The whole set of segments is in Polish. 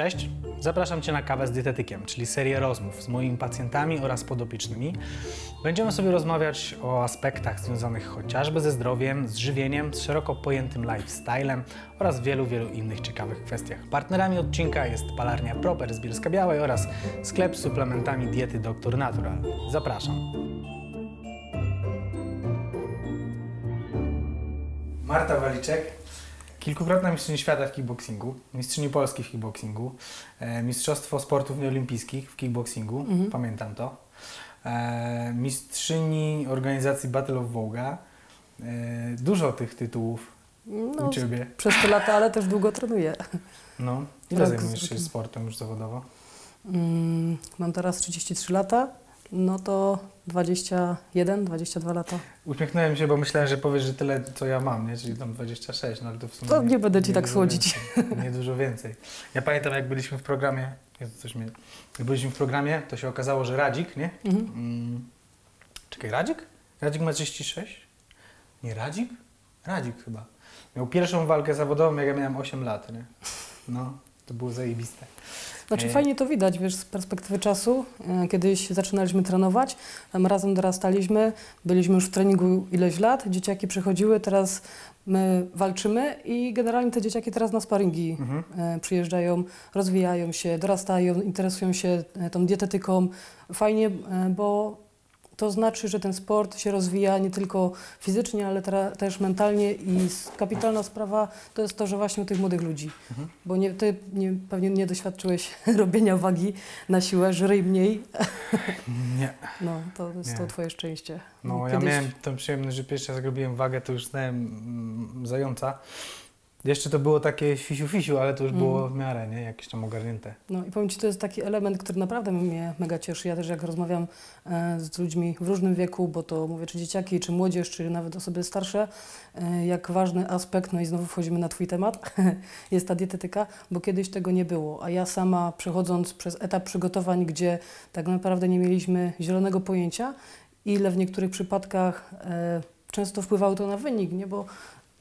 Cześć, zapraszam Cię na kawę z dietetykiem, czyli serię rozmów z moimi pacjentami oraz podopiecznymi. Będziemy sobie rozmawiać o aspektach związanych chociażby ze zdrowiem, z żywieniem, z szeroko pojętym lifestylem oraz wielu, wielu innych ciekawych kwestiach. Partnerami odcinka jest palarnia Proper z Bielska Białej oraz sklep z suplementami diety Dr Natural. Zapraszam. Marta Waliczek, kilkukrotna mistrzyni świata w kickboxingu, mistrzyni Polski w kickboxingu, e, mistrzostwo sportów nieolimpijskich w kickboxingu, pamiętam to, e, mistrzyni organizacji Battle of Voga. E, dużo tych tytułów No, u Ciebie. przez te lata, ale też długo trenuję. No, ile Tak, zajmujesz się sportem już zawodowo? Mm, Mam teraz 33 lata, no to 21, 22 lata. Uśmiechnąłem się, bo myślałem, że powiesz, że tyle, co ja mam, nie? czyli tam 26, no ale to w sumie... To nie będę Ci tak słodzić. Więcej, nie dużo więcej. Ja pamiętam, jak byliśmy w programie, Jezu, coś mnie... Jak byliśmy w programie, to się okazało, że Radzik, nie? Mhm. Mm, czekaj, Radzik? Radzik ma 36? Nie Radzik? Radzik chyba. Miał pierwszą walkę zawodową, jak ja miałem 8 lat, nie? No, to było zajebiste. Znaczy E, fajnie to widać, wiesz, z perspektywy czasu. E, Kiedyś zaczynaliśmy trenować, tam razem dorastaliśmy, byliśmy już w treningu ileś lat, dzieciaki przychodziły, teraz my walczymy i generalnie te dzieciaki teraz na sparingi Mhm. e, przyjeżdżają, rozwijają się, dorastają, interesują się tą dietetyką. Fajnie, bo to znaczy, że ten sport się rozwija nie tylko fizycznie, ale też mentalnie i kapitalna sprawa to jest to, że właśnie u tych młodych ludzi, Mhm. bo nie, ty nie, pewnie nie doświadczyłeś robienia wagi na siłę, żryj mniej, Nie. no to jest Nie. to twoje szczęście. No, ja Kiedyś- miałem tę przyjemność, że pierwszy raz robiłem wagę, to już znałem mm, zająca. Jeszcze to było takie fisiu-fisiu, ale to już było Mhm. w miarę, nie? Jakieś tam ogarnięte. No i powiem Ci, to jest taki element, który naprawdę mnie mega cieszy. Ja też jak rozmawiam e, z ludźmi w różnym wieku, bo to mówię, czy dzieciaki, czy młodzież, czy nawet osoby starsze, e, jak ważny aspekt, no i znowu wchodzimy na Twój temat, jest ta dietetyka, bo kiedyś tego nie było. A ja sama przechodząc przez etap przygotowań, gdzie tak naprawdę nie mieliśmy zielonego pojęcia, ile w niektórych przypadkach e, często wpływało to na wynik, nie? Bo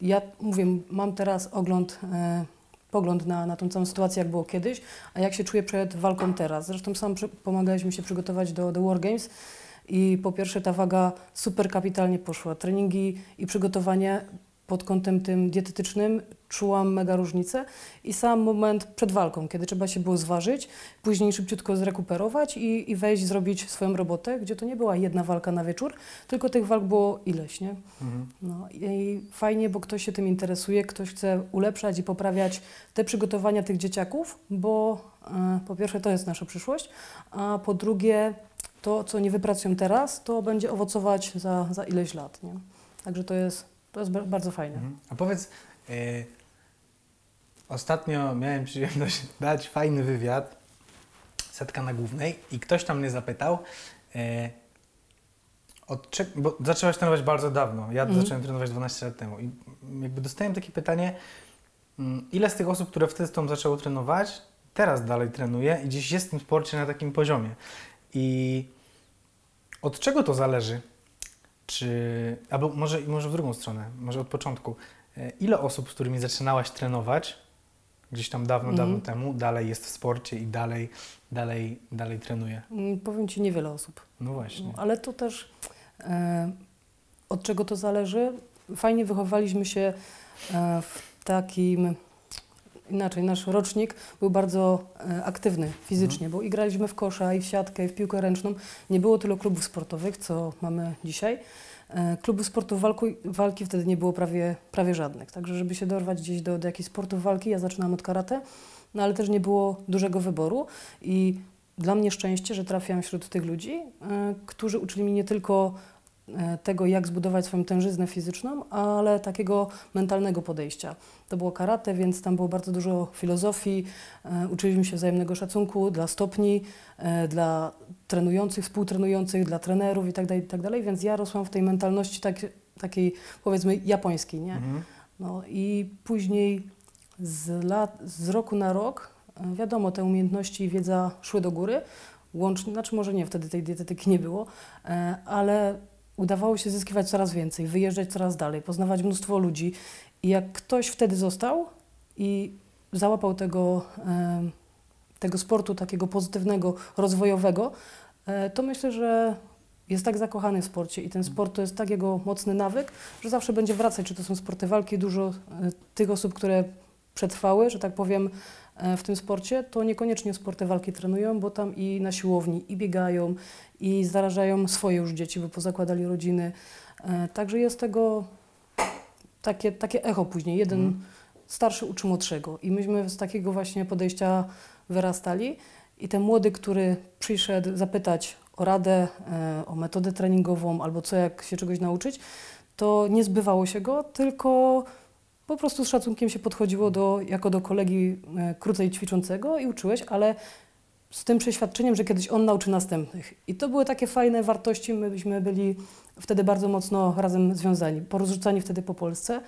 ja mówię, mam teraz ogląd e, pogląd na, na tą całą sytuację, jak było kiedyś, a jak się czuję przed walką teraz. Zresztą sam przy, pomagaliśmy się przygotować do, do War Games i po pierwsze ta waga super kapitalnie poszła. Treningi i przygotowanie pod kątem tym dietetycznym czułam mega różnicę i sam moment przed walką, kiedy trzeba się było zważyć, później szybciutko zrekuperować i, i wejść, zrobić swoją robotę, gdzie to nie była jedna walka na wieczór, tylko tych walk było ileś, nie? Mhm. No i fajnie, bo ktoś się tym interesuje, ktoś chce ulepszać i poprawiać te przygotowania tych dzieciaków, bo e, po pierwsze to jest nasza przyszłość, a po drugie to, co nie wypracują teraz, to będzie owocować za, za ileś lat. Nie? Także to jest, to jest ba- bardzo fajne. Mhm. A powiedz, e, ostatnio miałem przyjemność dać fajny wywiad, setka na głównej i ktoś tam mnie zapytał, e, od czeg- bo zaczęłaś trenować bardzo dawno, ja Mhm. zacząłem trenować 12 lat temu i jakby dostałem takie pytanie, mm, ile z tych osób, które wtedy z tą zaczęło trenować, teraz dalej trenuje i gdzieś jest w tym sporcie na takim poziomie. I od czego to zależy? Czy, albo może, może w drugą stronę, może od początku. E, Ile osób, z którymi zaczynałaś trenować gdzieś tam dawno, Mhm. dawno temu, dalej jest w sporcie i dalej, dalej, dalej trenuje? Mm, Powiem Ci niewiele osób. No właśnie. No, ale to też e, od czego to zależy? Fajnie wychowaliśmy się e, w takim. Inaczej, nasz rocznik był bardzo e, aktywny fizycznie, bo i graliśmy w kosza, i w siatkę, i w piłkę ręczną. Nie było tylu klubów sportowych, co mamy dzisiaj. E, klubów sportów walki, walki wtedy nie było prawie, prawie żadnych. Także, żeby się dorwać gdzieś do, do jakichś sportów walki, ja zaczynałam od karate, no ale też nie było dużego wyboru. I dla mnie szczęście, że trafiłam wśród tych ludzi, e, którzy uczyli mnie nie tylko tego, jak zbudować swoją tężyznę fizyczną, ale takiego mentalnego podejścia. To było karate, więc tam było bardzo dużo filozofii, e, uczyliśmy się wzajemnego szacunku dla stopni, e, dla trenujących, współtrenujących, dla trenerów itd., itd., więc ja rosłam w tej mentalności tak, takiej, powiedzmy, japońskiej, nie? Mhm. No i później z, lat, z roku na rok, e, wiadomo, te umiejętności i wiedza szły do góry, łącznie, znaczy może nie, wtedy tej dietetyki nie było, e, ale udawało się zyskiwać coraz więcej, wyjeżdżać coraz dalej, poznawać mnóstwo ludzi. I jak ktoś wtedy został i załapał tego, tego sportu takiego pozytywnego, rozwojowego, e, to myślę, że jest tak zakochany w sporcie i ten sport to jest tak jego mocny nawyk, że zawsze będzie wracać, czy to są sporty walki, dużo e, tych osób, które przetrwały, że tak powiem, w tym sporcie, to niekoniecznie sporty walki trenują, bo tam i na siłowni, i biegają, i zarażają swoje już dzieci, bo pozakładali rodziny. E, Także jest tego takie, takie echo później. Jeden Mhm. starszy uczy młodszego i myśmy z takiego właśnie podejścia wyrastali i ten młody, który przyszedł zapytać o radę, e, o metodę treningową albo co, jak się czegoś nauczyć, to nie zbywało się go, tylko po prostu z szacunkiem się podchodziło do, jako do kolegi e, krócej ćwiczącego i uczyłeś, ale z tym przeświadczeniem, że kiedyś on nauczy następnych. I to były takie fajne wartości, my byśmy byli wtedy bardzo mocno razem związani, porozrzucani wtedy po Polsce,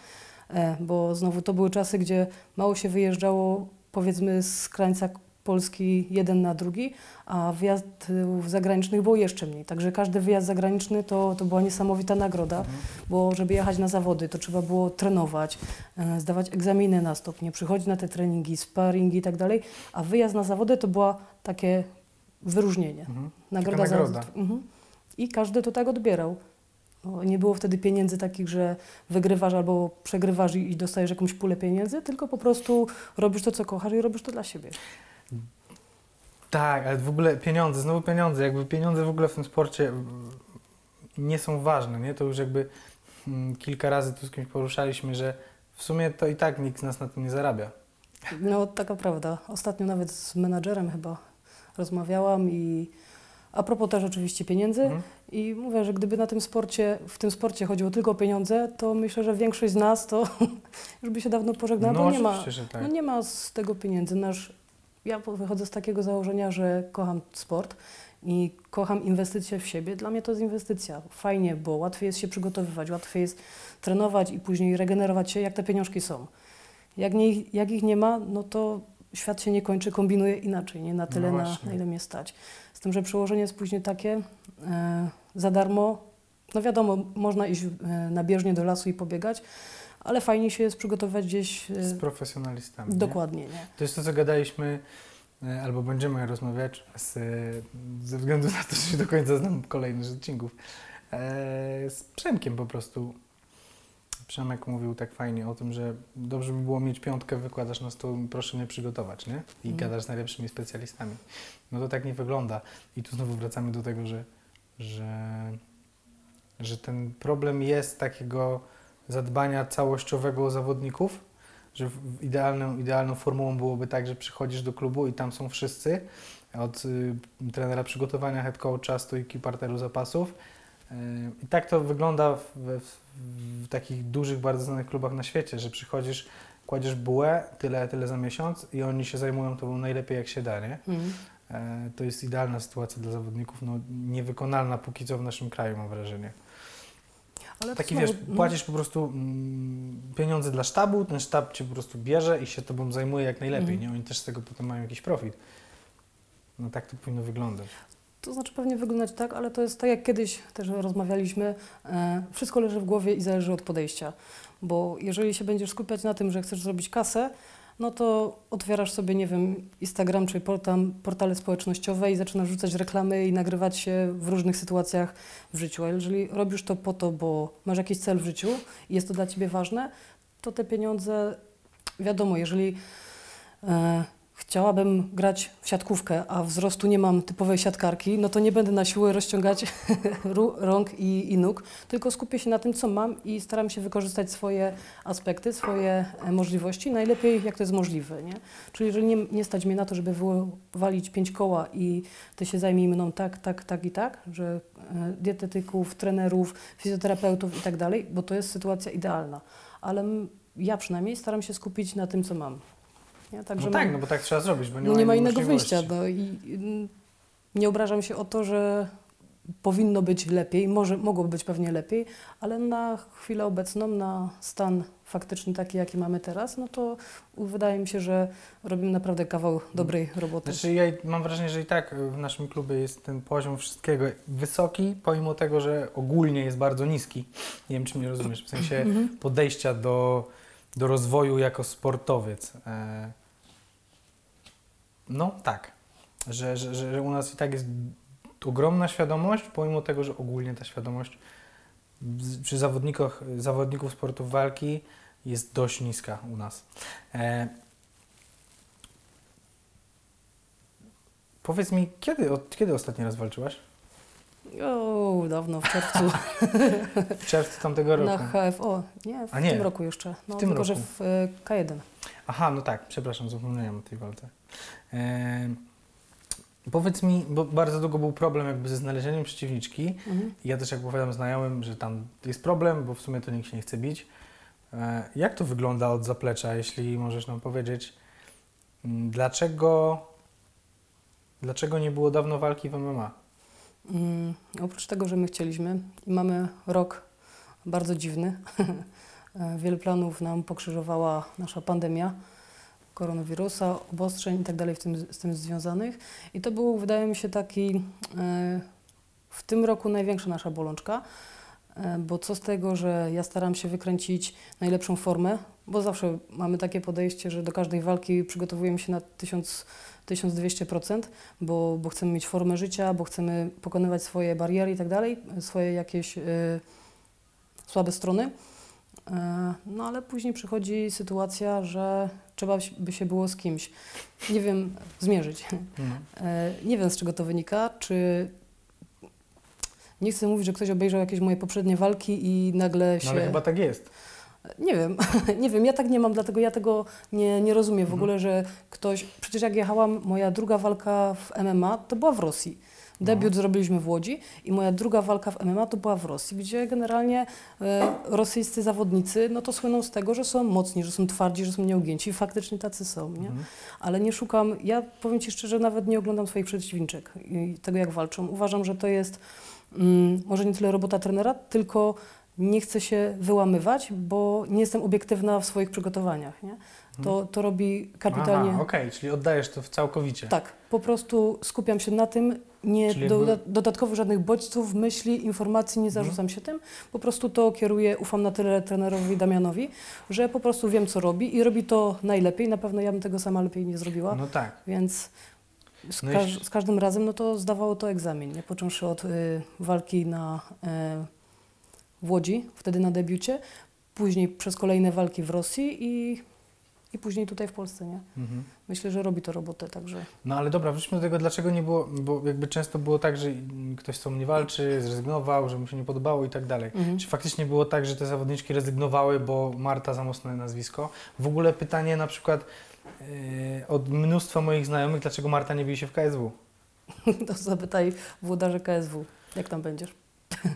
e, bo znowu to były czasy, gdzie mało się wyjeżdżało powiedzmy z krańca Polski jeden na drugi, a wyjazdów zagranicznych było jeszcze mniej. Także każdy wyjazd zagraniczny to, to była niesamowita nagroda, Mhm. bo żeby jechać na zawody, to trzeba było trenować, e, zdawać egzaminy na stopnie, przychodzić na te treningi, sparingi i tak dalej, a wyjazd na zawody to była takie wyróżnienie. Mhm. Nagroda, Taka nagroda. za... Mhm. I każdy to tak odbierał. Nie było wtedy pieniędzy takich, że wygrywasz albo przegrywasz i, i dostajesz jakąś pulę pieniędzy, tylko po prostu robisz to, co kochasz i robisz to dla siebie. Tak, ale w ogóle pieniądze, znowu pieniądze, jakby pieniądze w ogóle w tym sporcie nie są ważne, nie? To już jakby mm, kilka razy tu z kimś poruszaliśmy, że w sumie to i tak nikt z nas na tym nie zarabia. No, taka prawda. Ostatnio nawet z menadżerem chyba rozmawiałam i a propos też oczywiście pieniędzy Mhm. i mówię, że gdyby na tym sporcie, w tym sporcie chodziło tylko o pieniądze, to myślę, że większość z nas to już by się dawno pożegnała, No bo nie ma, tak. no nie ma z tego pieniędzy. Nasz, ja wychodzę z takiego założenia, że kocham sport i kocham inwestycje w siebie. Dla mnie to jest inwestycja. Fajnie, bo łatwiej jest się przygotowywać, łatwiej jest trenować i później regenerować się, jak te pieniążki są. Jak, nie, jak ich nie ma, no to świat się nie kończy, kombinuje inaczej, nie na No tyle, na, właśnie. na ile mnie stać. Z tym, że przełożenie jest później takie e, za darmo. No wiadomo, można iść e, na bieżnię do lasu i pobiegać, ale fajnie się jest przygotować gdzieś Z profesjonalistami. nie? dokładnie. Nie? To jest to, co gadaliśmy, e, albo będziemy rozmawiać z, e, ze względu na to, że nie do końca znam kolejnych odcinków, e, z Przemkiem po prostu. Przemek mówił tak fajnie o tym, że dobrze by było mieć piątkę, wykładasz na stół, proszę mnie przygotować, nie? I Mhm. gadasz z najlepszymi specjalistami. No to tak nie wygląda. I tu znowu wracamy do tego, że, że, że ten problem jest takiego zadbania całościowego o zawodników, że idealną, idealną formułą byłoby tak, że przychodzisz do klubu i tam są wszyscy, od y, trenera przygotowania, head coacha, stójki, parteru zapasów. Y, I tak to wygląda w, w, w takich dużych, bardzo znanych klubach na świecie, że przychodzisz, kładziesz bułę, tyle, tyle za miesiąc i oni się zajmują tobą najlepiej jak się da, nie? E, To jest idealna sytuacja dla zawodników, no niewykonalna póki co w naszym kraju, mam wrażenie. Ale Taki znowu, wiesz, no, płacisz po prostu mm, pieniądze dla sztabu, ten sztab cię po prostu bierze i się tobą zajmuje jak najlepiej, Mhm. nie? Oni też z tego potem mają jakiś profit. No tak to powinno wyglądać. To znaczy pewnie wyglądać tak, ale to jest tak jak kiedyś też rozmawialiśmy, e, wszystko leży w głowie i zależy od podejścia. Bo jeżeli się będziesz skupiać na tym, że chcesz zrobić kasę, no to otwierasz sobie, nie wiem, Instagram czy portal, portale społecznościowe i zaczynasz rzucać reklamy i nagrywać się w różnych sytuacjach w życiu. A jeżeli robisz to po to, bo masz jakiś cel w życiu i jest to dla Ciebie ważne, to te pieniądze, wiadomo, jeżeli e, chciałabym grać w siatkówkę, a wzrostu nie mam typowej siatkarki, no to nie będę na siłę rozciągać rąk i, i nóg, tylko skupię się na tym, co mam i staram się wykorzystać swoje aspekty, swoje e, możliwości najlepiej, jak to jest możliwe. Nie? Czyli jeżeli nie, nie stać mnie na to, żeby walić pięć koła i ty się zajmij mną tak, tak, tak i tak, że e, dietetyków, trenerów, fizjoterapeutów i tak dalej, bo to jest sytuacja idealna. Ale ja przynajmniej staram się skupić na tym, co mam. Nie? Także no mam- tak, no bo tak trzeba zrobić, bo nie, no ma, nie ma innego wyjścia. No i mm, nie obrażam się o to, że powinno być lepiej, może mogłoby być pewnie lepiej, ale na chwilę obecną, na stan faktyczny taki, jaki mamy teraz, no to wydaje mi się, że robimy naprawdę kawał dobrej roboty. Znaczy ja mam wrażenie, że i tak w naszym klubie jest ten poziom wszystkiego wysoki, pomimo tego, że ogólnie jest bardzo niski. Nie wiem, czy mnie rozumiesz, w sensie Mhm. podejścia do, do rozwoju jako sportowiec. E, No tak, że, że, że że u nas i tak jest ogromna świadomość, pomimo tego, że ogólnie ta świadomość przy zawodnikach, zawodników sportów walki jest dość niska u nas. E, powiedz mi, kiedy, od, kiedy ostatni raz walczyłaś? O, dawno, w czerwcu, W czerwcu tamtego roku. na HFO. Nie, w A nie. tym roku jeszcze. No, W tym tylko, że roku. w e, K1. Aha, no tak, przepraszam, zapomniałem o tej walce. Powiedz mi, bo bardzo długo był problem jakby ze znalezieniem przeciwniczki. Mhm. Ja też jak opowiadam znajomym, że tam jest problem, bo w sumie to nikt się nie chce bić. E, Jak to wygląda od zaplecza, jeśli możesz nam powiedzieć, mm, dlaczego, dlaczego nie było dawno walki w MMA? Mm, oprócz tego, że my chcieliśmy i mamy rok bardzo dziwny, e, wiele planów nam pokrzyżowała nasza pandemia koronawirusa, obostrzeń i tak w tym, z tym związanych. I to był, wydaje mi się, taki e, w tym roku największa nasza bolączka, e, bo co z tego, że ja staram się wykręcić najlepszą formę, bo zawsze mamy takie podejście, że do każdej walki przygotowujemy się na 1000, 1200%, bo, bo chcemy mieć formę życia, bo chcemy pokonywać swoje bariery i tak dalej, swoje jakieś y, słabe strony. E, No ale później przychodzi sytuacja, że trzeba by się było z kimś, nie wiem, zmierzyć. Mhm. E, Nie wiem z czego to wynika, czy nie chcę mówić, że ktoś obejrzał jakieś moje poprzednie walki i nagle się... No ale chyba tak jest. Nie wiem, nie wiem, ja tak nie mam, dlatego ja tego nie, nie rozumiem w Mhm. ogóle, że ktoś, przecież jak jechałam, moja druga walka w MMA to była w Rosji. Debiut zrobiliśmy w Łodzi i moja druga walka w MMA to była w Rosji, gdzie generalnie e, rosyjscy zawodnicy, no to słyną z tego, że są mocni, że są twardzi, że są nieugięci i faktycznie tacy są, nie? Mhm. Ale nie szukam, ja powiem Ci szczerze, nawet nie oglądam swoich przeciwniczek i tego jak walczą. Uważam, że to jest mm, może nie tyle robota trenera, tylko nie chcę się wyłamywać, bo nie jestem obiektywna w swoich przygotowaniach. Nie? To, to robi kapitalnie. Okej, czyli oddajesz to w całkowicie. Tak, po prostu skupiam się na tym, nie Czyli do, jakby- dodatkowo żadnych bodźców, myśli, informacji nie Mhm. zarzucam się tym. Po prostu to kieruję, ufam na tyle trenerowi Damianowi, że po prostu wiem, co robi i robi to najlepiej. Na pewno ja bym tego sama lepiej nie zrobiła. No tak. Więc z, No każ- z każdym razem no to zdawało to egzamin, nie? począwszy od y, walki na, y, w Łodzi, wtedy na debiucie, później przez kolejne walki w Rosji i, i później tutaj w Polsce. Nie? Mhm. Myślę, że robi to robotę, także No ale dobra, wróćmy do tego, dlaczego nie było, bo jakby często było tak, że ktoś z nie walczy, zrezygnował, że mu się nie podobało i tak dalej. mhm. Czy faktycznie było tak, że te zawodniczki rezygnowały, bo Marta za mocne nazwisko? W ogóle pytanie na przykład yy, od mnóstwa moich znajomych, dlaczego Marta nie bije się w KSW? to zapytaj włodarze KSW, jak tam będziesz.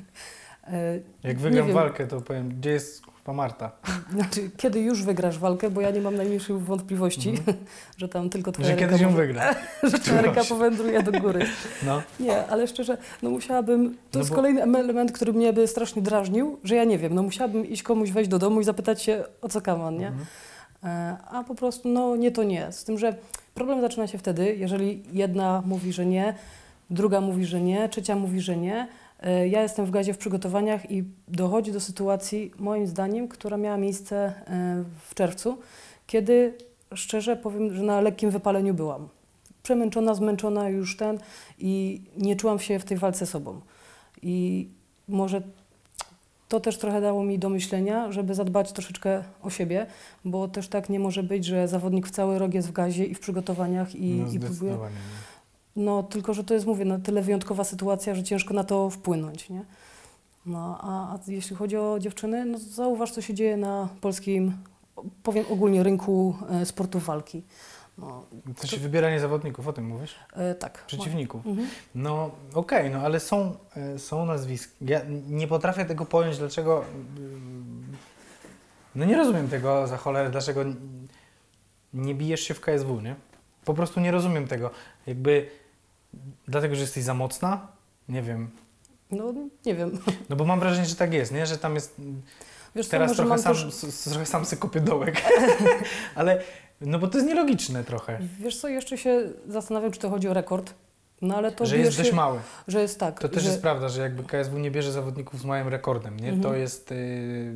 E, Jak wygram walkę, to powiem, gdzie jest chyba Marta? Znaczy, kiedy już wygrasz walkę, bo ja nie mam najmniejszych wątpliwości, Mhm. że tam tylko twoja Że kiedyś ją wygra. że twoja ręka powędruje do góry. No. Nie, ale szczerze, no musiałabym, to No jest bo- kolejny element, który mnie by strasznie drażnił, że ja nie wiem, no musiałabym iść komuś wejść do domu i zapytać się, o co kaman, nie? E, A po prostu, no nie to nie. Z tym, że problem zaczyna się wtedy, jeżeli jedna mówi, że nie, druga mówi, że nie, trzecia mówi, że nie. E, Ja jestem w gazie w przygotowaniach i dochodzi do sytuacji, moim zdaniem, która miała miejsce e, w czerwcu, kiedy szczerze powiem, że na lekkim wypaleniu byłam. Przemęczona, zmęczona już ten i nie czułam się w tej walce sobą. I może to też trochę dało mi do myślenia, żeby zadbać troszeczkę o siebie, bo też tak nie może być, że zawodnik w cały rok jest w gazie i w przygotowaniach i, no i próbuje. No tylko, że to jest, mówię, na tyle wyjątkowa sytuacja, że ciężko na to wpłynąć, nie? No a, a jeśli chodzi o dziewczyny, no zauważ, co się dzieje na polskim, powiem ogólnie, rynku e, sportu walki. No, To się wybieranie zawodników, o tym mówisz? e, tak. Przeciwników. Mhm. No okej, no ale są, e, są nazwiska. Ja nie potrafię tego pojąć, dlaczego. mm, No nie rozumiem tego za cholerę, dlaczego nie bijesz się w KSW, nie? Po prostu nie rozumiem tego. Jakby dlatego, że jesteś za mocna? Nie wiem. No nie wiem. No bo mam wrażenie, że tak jest, nie? Że tam jest. Wiesz co, Teraz może trochę sam, też, trochę sam sobie kopię dołek. ale no bo to jest nielogiczne trochę. wiesz co, jeszcze się zastanawiam, czy to chodzi o rekord. No ale to że jest dość się, mały. że jest tak. To też że, jest prawda, że jakby KSW nie bierze zawodników z małym rekordem, nie? Mhm. To jest... Yy,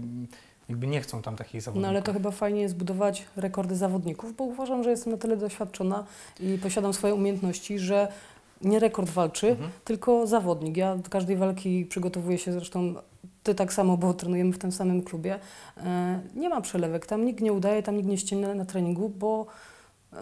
jakby nie chcą tam takich No zawodników. ale to chyba fajnie jest budować rekordy zawodników, bo uważam, że jestem na tyle doświadczona i posiadam swoje umiejętności, że nie rekord walczy, Mhm. tylko zawodnik. Ja do każdej walki przygotowuję się zresztą ty tak samo, bo trenujemy w tym samym klubie. E, Nie ma przelewek, tam nikt nie udaje, tam nikt nie ściemnia na treningu, bo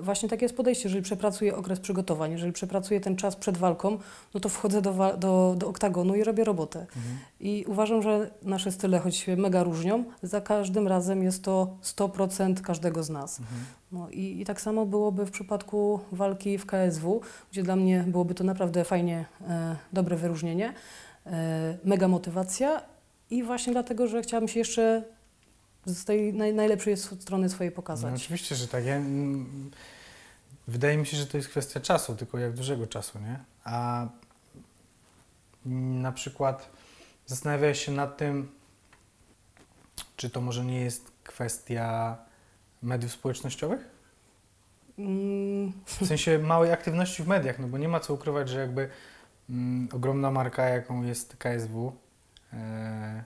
właśnie takie jest podejście, jeżeli przepracuję okres przygotowań, jeżeli przepracuję ten czas przed walką, no to wchodzę do, do, do oktagonu i robię robotę. Mhm. I uważam, że nasze style, choć się mega różnią, za każdym razem jest to 100% każdego z nas. Mhm. No i, I tak samo byłoby w przypadku walki w KSW, gdzie dla mnie byłoby to naprawdę fajnie, e, dobre wyróżnienie, e, mega motywacja i właśnie dlatego, że chciałabym się jeszcze z tej naj, najlepszej strony swojej No, pokazać. oczywiście, że tak. Ja, mm, wydaje mi się, że to jest kwestia czasu, tylko jak dużego czasu, nie? A na przykład zastanawiałeś się nad tym, czy to może nie jest kwestia mediów społecznościowych? Mm, W sensie małej aktywności w mediach, no bo nie ma co ukrywać, że jakby mm, ogromna marka, jaką jest KSW, e,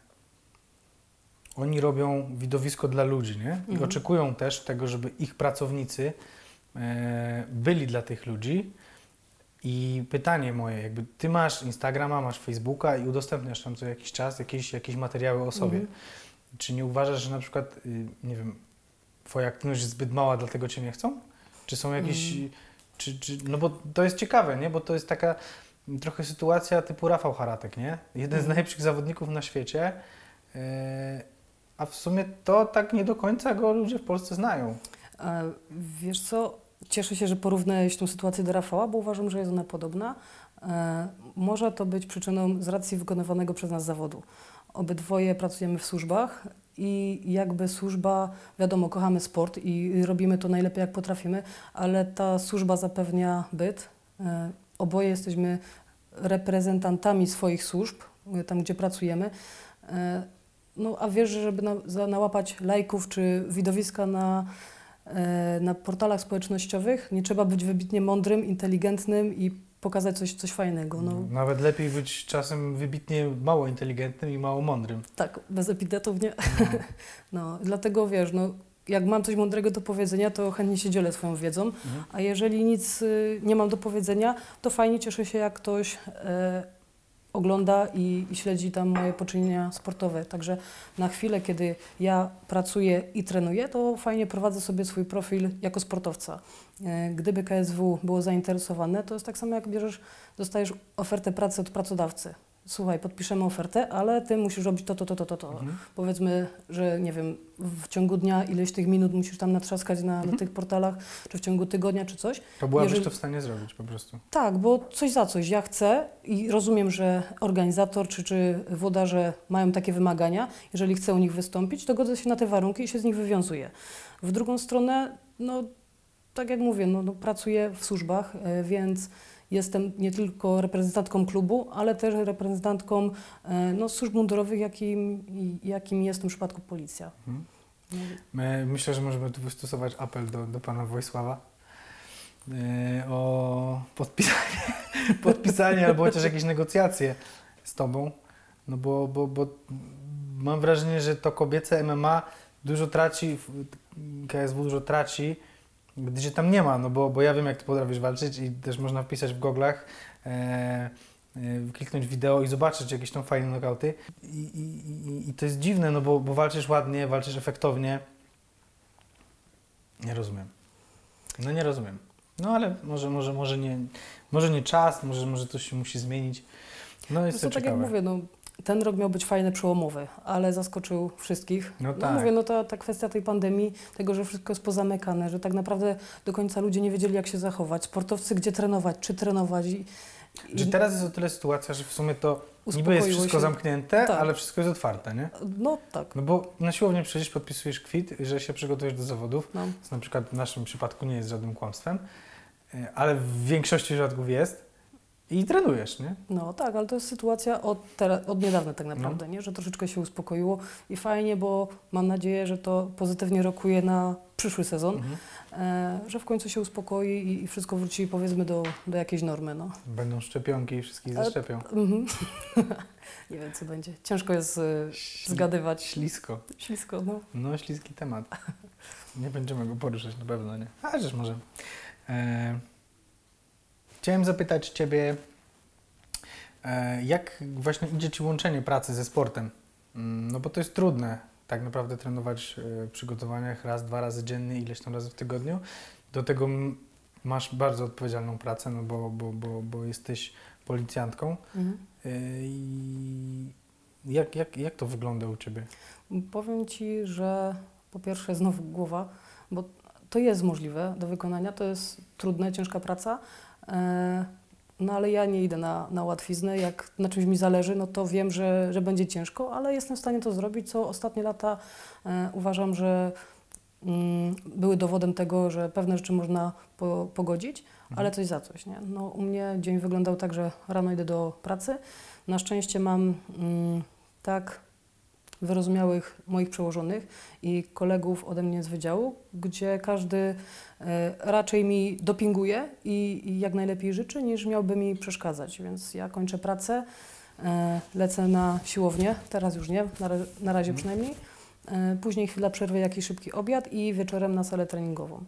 oni robią widowisko dla ludzi, nie? I Mhm. oczekują też tego, żeby ich pracownicy e, byli dla tych ludzi. I pytanie moje, jakby ty masz Instagrama, masz Facebooka i udostępniasz tam co jakiś czas jakieś, jakieś materiały o sobie. mhm. Czy nie uważasz, że na przykład, y, nie wiem, twoja aktywność jest zbyt mała, dlatego cię nie chcą? Czy są jakieś, Mm. czy, czy, no bo to jest ciekawe, nie? Bo to jest taka mm, trochę sytuacja typu Rafał Haratek, nie? Jeden z Mhm. najlepszych zawodników na świecie, yy, a w sumie to tak nie do końca go ludzie w Polsce znają. A wiesz co, cieszę się, że porównałeś tą sytuację do Rafała, bo uważam, że jest ona podobna. E, może to być przyczyną z racji wykonywanego przez nas zawodu. Obydwoje pracujemy w służbach i jakby służba, wiadomo, kochamy sport i robimy to najlepiej jak potrafimy, ale ta służba zapewnia byt. E, oboje jesteśmy reprezentantami swoich służb, e, tam gdzie pracujemy. E, no a wiesz, że żeby na, nałapać lajków czy widowiska na, na portalach społecznościowych, nie trzeba być wybitnie mądrym, inteligentnym i pokazać coś, coś fajnego. No, Nawet lepiej być czasem wybitnie mało inteligentnym i mało mądrym. tak, bez epitetów nie. No. No, dlatego wiesz, no, jak mam coś mądrego do powiedzenia, to chętnie się dzielę swoją wiedzą, Mhm. a jeżeli nic y, nie mam do powiedzenia, to fajnie cieszę się, jak ktoś e, ogląda i, i śledzi tam moje poczynienia sportowe. Także na chwilę, kiedy ja pracuję i trenuję, to fajnie prowadzę sobie swój profil jako sportowca. E, Gdyby KSW było zainteresowane, to jest tak samo jak bierzesz, dostajesz ofertę pracy od pracodawcy. Słuchaj, podpiszemy ofertę, ale ty musisz robić to, to, to, to, to. to. Mhm. Powiedzmy, że nie wiem, w ciągu dnia ileś tych minut musisz tam natrzaskać na, Mhm. na tych portalach, czy w ciągu tygodnia, czy coś. To byłabyś Jeżeli- to w stanie zrobić po prostu. Tak, bo coś za coś. Ja chcę i rozumiem, że organizator czy, czy włodarze mają takie wymagania. Jeżeli chcę u nich wystąpić, to godzę się na te warunki i się z nich wywiązuję. W drugą stronę, no tak jak mówię, no, no, pracuję w służbach, e, więc jestem nie tylko reprezentantką klubu, ale też reprezentantką e, no, służb mundurowych, jakim, jakim jest w tym przypadku policja. Mhm. No, My, myślę, że możemy tu wystosować apel do, do pana Wojsława yy, o podpisanie, podpisanie albo chociaż jakieś negocjacje z tobą, no bo, bo, bo mam wrażenie, że to kobiece MMA dużo traci, KSW dużo traci, gdzie tam nie ma, no bo, bo ja wiem, jak ty potrafisz walczyć i też można wpisać w goglach, e, e, kliknąć wideo i zobaczyć jakieś tam fajne nokauty. I, i, i, to jest dziwne, no bo, bo walczysz ładnie, walczysz efektownie. Nie rozumiem. No nie rozumiem. No ale może, może, może, nie, może nie czas, może, może coś się musi zmienić. No jest to to tak jak ciekawe. mówię, no, ten rok miał być fajny, przełomowy, ale zaskoczył wszystkich. No No, tak. mówię, no ta, ta kwestia tej pandemii, tego, że wszystko jest pozamykane, że tak naprawdę do końca ludzie nie wiedzieli, jak się zachować. Sportowcy gdzie trenować, czy trenować. I, i Czy teraz jest o tyle sytuacja, że w sumie to niby jest wszystko się. zamknięte, Tak. ale wszystko jest otwarte, nie? No tak. No bo na siłowni przecież podpisujesz kwit, że się przygotujesz do zawodów, No. co na przykład w naszym przypadku nie jest żadnym kłamstwem, y, ale w większości przypadków jest i trenujesz, nie? no tak, ale to jest sytuacja od, teraz, od niedawna tak naprawdę, No. nie? że troszeczkę się uspokoiło i fajnie, bo mam nadzieję, że to pozytywnie rokuje na przyszły sezon. Mhm. e, że w końcu się uspokoi i, i wszystko wróci powiedzmy do, do jakiejś normy. No. Będą szczepionki i wszystkich Ale- zaszczepią. Mhm. Nie wiem, co będzie. Ciężko jest e, zgadywać. Ślisko. Ślisko, no. No, śliski temat. Nie będziemy go poruszać na pewno, nie? A, żeż może. E, chciałem zapytać Ciebie, e, jak właśnie idzie Ci łączenie pracy ze sportem? Mm, No bo to jest trudne, tak naprawdę trenować e, w przygotowaniach raz, dwa razy dziennie, ileś tam razy w tygodniu. Do tego masz bardzo odpowiedzialną pracę, no bo, bo, bo, bo jesteś policjantką. Mhm. E, I jak, jak, jak to wygląda u Ciebie? Powiem Ci, że po pierwsze znowu głowa, bo to jest możliwe do wykonania, to jest trudne, ciężka praca, no ale ja nie idę na, na łatwiznę, jak na czymś mi zależy, no to wiem, że, że będzie ciężko, ale jestem w stanie to zrobić, co ostatnie lata e, uważam, że mm, były dowodem tego, że pewne rzeczy można po, pogodzić, ale coś za coś. Nie? No, u mnie dzień wyglądał tak, że rano idę do pracy. Na szczęście mam mm, tak wyrozumiałych moich przełożonych i kolegów ode mnie z wydziału, gdzie każdy e, raczej mi dopinguje i, i jak najlepiej życzy, niż miałby mi przeszkadzać. Więc ja kończę pracę, e, lecę na siłownię, teraz już nie, na, ra- na razie Mhm. przynajmniej. E, Później chwila przerwy, jakiś szybki obiad i wieczorem na salę treningową,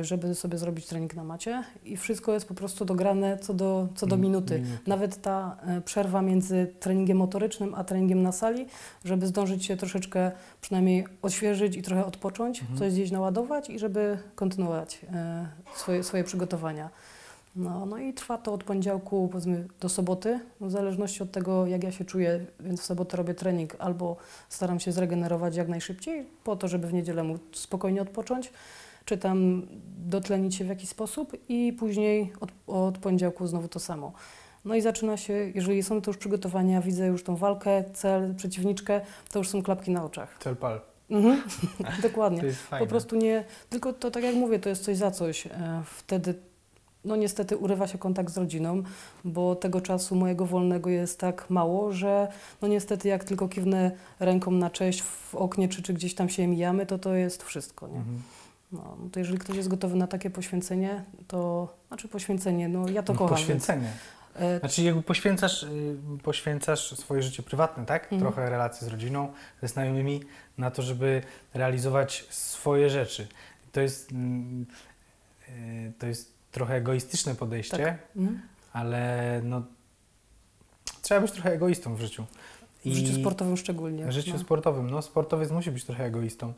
żeby sobie zrobić trening na macie. I wszystko jest po prostu dograne co do, co do Mm, minuty. Nawet ta e, przerwa między treningiem motorycznym a treningiem na sali, żeby zdążyć się troszeczkę przynajmniej odświeżyć i trochę odpocząć, Mhm. coś gdzieś naładować i żeby kontynuować e, swoje, swoje przygotowania. No, no i trwa to od poniedziałku powiedzmy do soboty, w zależności od tego jak ja się czuję, więc w sobotę robię trening albo staram się zregenerować jak najszybciej po to, żeby w niedzielę móc spokojnie odpocząć, czy tam dotlenić się w jakiś sposób i później od, od poniedziałku znowu to samo. No i zaczyna się, jeżeli są to już przygotowania, widzę już tą walkę, cel, przeciwniczkę, to już są klapki na oczach. Cel pal. Mhm. Dokładnie. To jest fajne. Po prostu nie, tylko to tak jak mówię, to jest coś za coś. E, Wtedy, no niestety urywa się kontakt z rodziną, bo tego czasu mojego wolnego jest tak mało, że no niestety jak tylko kiwnę ręką na cześć w oknie, czy, czy gdzieś tam się mijamy, to to jest wszystko, nie? Mhm. No, no to jeżeli ktoś jest gotowy na takie poświęcenie, to, znaczy poświęcenie, no ja to kocham. Poświęcenie. Więc, e, Znaczy jakby poświęcasz, y, poświęcasz swoje życie prywatne, tak? Mhm. Trochę relacje z rodziną, ze znajomymi, na to, żeby realizować swoje rzeczy. To jest, mm, y, to jest trochę egoistyczne podejście, mhm. ale no, trzeba być trochę egoistą w życiu. W życiu sportowym szczególnie. W życiu no. sportowym, no sportowiec musi być trochę egoistą.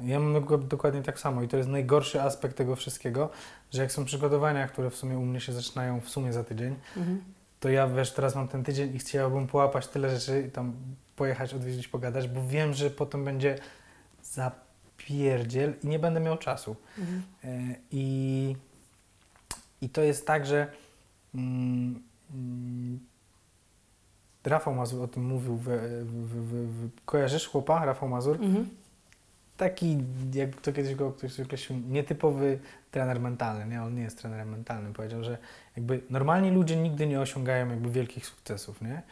Ja mam dok- dokładnie tak samo i to jest najgorszy aspekt tego wszystkiego, że jak są przygotowania, które w sumie u mnie się zaczynają w sumie za tydzień, Mhm. to ja wiesz, teraz mam ten tydzień i chciałbym połapać tyle rzeczy i tam pojechać, odwiedzić, pogadać, bo wiem, że potem będzie zapierdziel i nie będę miał czasu. Mhm. E, I, i to jest tak, że mm, mm, Rafał Mazur o tym mówił. W, w, w, kojarzysz chłopa, Rafał Mazur? Mhm. Taki, jak to kiedyś go ktoś określił, nietypowy trener mentalny. Nie? On nie jest trenerem mentalnym. Powiedział, że jakby normalni ludzie nigdy nie osiągają jakby wielkich sukcesów, nie?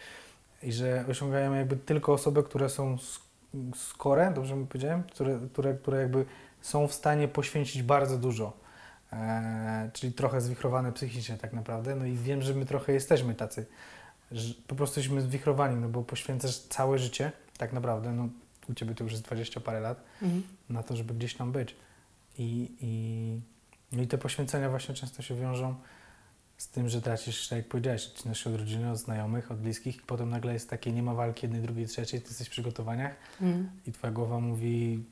I że osiągają jakby tylko osoby, które są sk- skore, dobrze mi powiedziałem? Które, które, które jakby są w stanie poświęcić bardzo dużo. E, czyli trochę zwichrowane psychicznie tak naprawdę. No i wiem, że my trochę jesteśmy tacy, że po prostu jesteśmy zwichrowani, no bo poświęcasz całe życie, tak naprawdę, no u Ciebie to już jest 20 parę lat, Mhm. na to, żeby gdzieś tam być. I, i, no i te poświęcenia właśnie często się wiążą z tym, że tracisz, tak jak powiedziałeś, się od rodziny, od znajomych, od bliskich, potem nagle jest takie, nie ma walki jednej, drugiej, trzeciej, ty jesteś w przygotowaniach Mhm. i twoja głowa mówi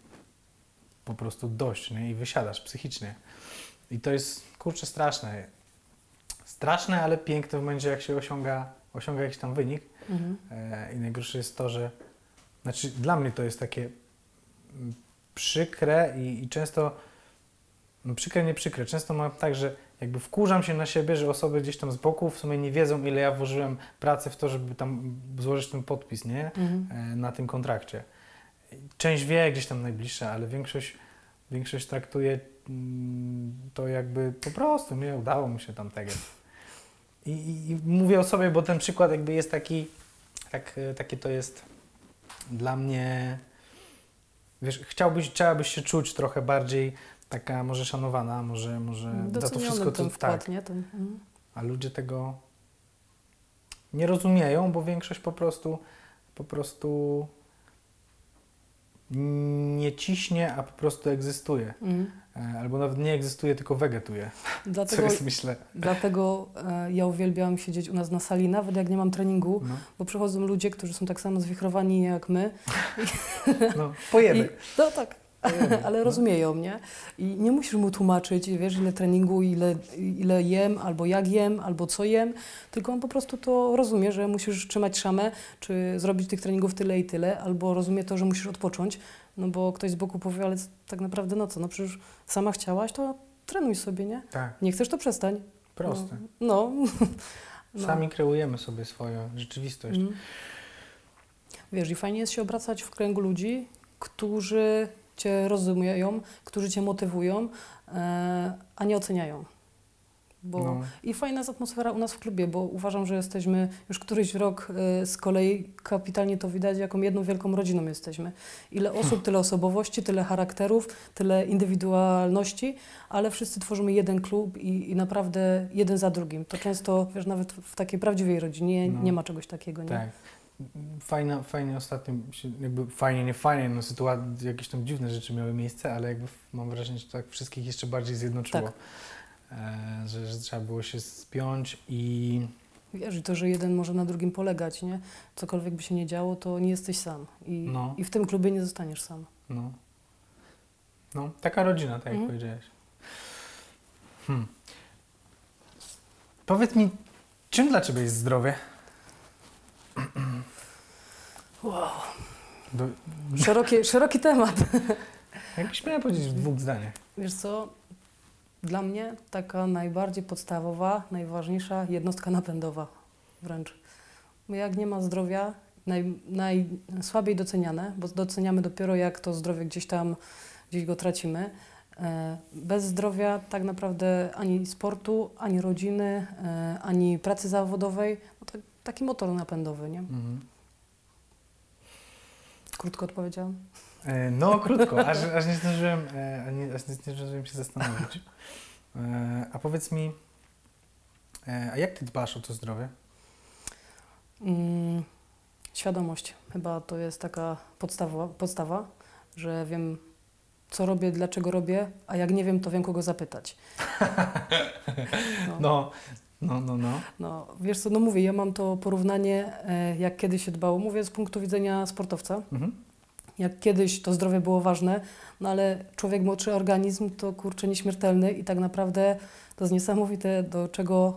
po prostu dość, nie? I wysiadasz psychicznie. I to jest, kurczę, straszne. Straszne, ale piękne w momencie, jak się osiąga, osiąga jakiś tam wynik. Mhm. E, I najgorsze jest to, że znaczy dla mnie to jest takie mm, przykre i, i często no przykre, nie przykre. Często mam tak, że jakby wkurzam się na siebie, że osoby gdzieś tam z boku w sumie nie wiedzą, ile ja włożyłem pracy w to, żeby tam złożyć ten podpis, nie? Mhm. E, na tym kontrakcie. Część wie gdzieś tam najbliższa, ale większość, większość traktuje mm, to jakby po prostu, nie udało mi się tam tego. I, i, I mówię o sobie, bo ten przykład jakby jest taki, tak, e, takie to jest dla mnie, wiesz, chciałbyś, chciałabyś się czuć trochę bardziej taka może szanowana, może, może za to wszystko, co wkład, tak, nie? Ten, mm. a ludzie tego nie rozumieją, bo większość po prostu po prostu nie ciśnie, a po prostu egzystuje. Mm. Albo nawet nie egzystuje, tylko wegetuje. Co Dlatego, jest, myślę, dlatego e, ja uwielbiam siedzieć u nas na sali, nawet jak nie mam treningu, no, bo przychodzą ludzie, którzy są tak samo zwichrowani jak my. no I, pojeby. no tak. Ale no. rozumieją mnie. I nie musisz mu tłumaczyć, wiesz, ile treningu, ile, ile jem, albo jak jem, albo co jem, tylko on po prostu to rozumie, że musisz trzymać szamę, czy zrobić tych treningów tyle i tyle, albo rozumie to, że musisz odpocząć, no bo ktoś z boku powie, ale tak naprawdę no co, no przecież sama chciałaś, to trenuj sobie, nie? Tak, Nie chcesz, to przestań. proste. No. no. Sami kreujemy sobie swoją rzeczywistość. Mm. Wiesz, i fajnie jest się obracać w kręgu ludzi, którzy cię rozumieją, którzy cię motywują, e, a nie oceniają. Bo No. I fajna jest atmosfera u nas w klubie, bo uważam, że jesteśmy już któryś rok e, z kolei kapitalnie to widać, jaką jedną wielką rodziną jesteśmy. Ile osób, tyle osobowości, tyle charakterów, tyle indywidualności, ale wszyscy tworzymy jeden klub i, i naprawdę jeden za drugim. To często, wiesz, nawet w takiej prawdziwej rodzinie No. nie ma czegoś takiego, nie? Tak. Fajne, fajnie ostatnio, jakby fajnie, nie fajnie, no sytuacje, jakieś tam dziwne rzeczy miały miejsce, ale jakby mam wrażenie, że to tak wszystkich jeszcze bardziej zjednoczyło. Tak. E, że, że trzeba było się spiąć i Wiesz, i to, że jeden może na drugim polegać, nie? Cokolwiek by się nie działo, to nie jesteś sam. I, No. i w tym klubie nie zostaniesz sam. no, no taka rodzina, tak jak Mhm. powiedziałeś. Hmm. Powiedz mi, czym dla Ciebie jest zdrowie? Wow. Do, Szeroki, szeroki temat. jakbyś miała powiedzieć w dwóch zdaniach. Wiesz co, dla mnie taka najbardziej podstawowa, najważniejsza jednostka napędowa wręcz. Bo jak nie ma zdrowia, naj, najsłabiej doceniane, bo doceniamy dopiero jak to zdrowie gdzieś tam, gdzieś go tracimy. E, Bez zdrowia tak naprawdę ani sportu, ani rodziny, e, ani pracy zawodowej, no tak, taki motor napędowy, nie? Mhm. Krótko odpowiedziałam. E, No, krótko, aż, aż, nie zdążyłem, e, aż nie zdążyłem się zastanowić. E, A powiedz mi, a jak ty dbasz o to zdrowie? Mm, świadomość. Chyba to jest taka podstawa, podstawa, że wiem, co robię, dlaczego robię, a jak nie wiem, to wiem, kogo zapytać. No, No, no, no, no. no, wiesz co, no mówię, ja mam to porównanie, e, jak kiedyś się dbało. Mówię z punktu widzenia sportowca. Mhm. Jak kiedyś to zdrowie było ważne, no ale człowiek młodszy organizm to kurczę nieśmiertelny i tak naprawdę to jest niesamowite, do czego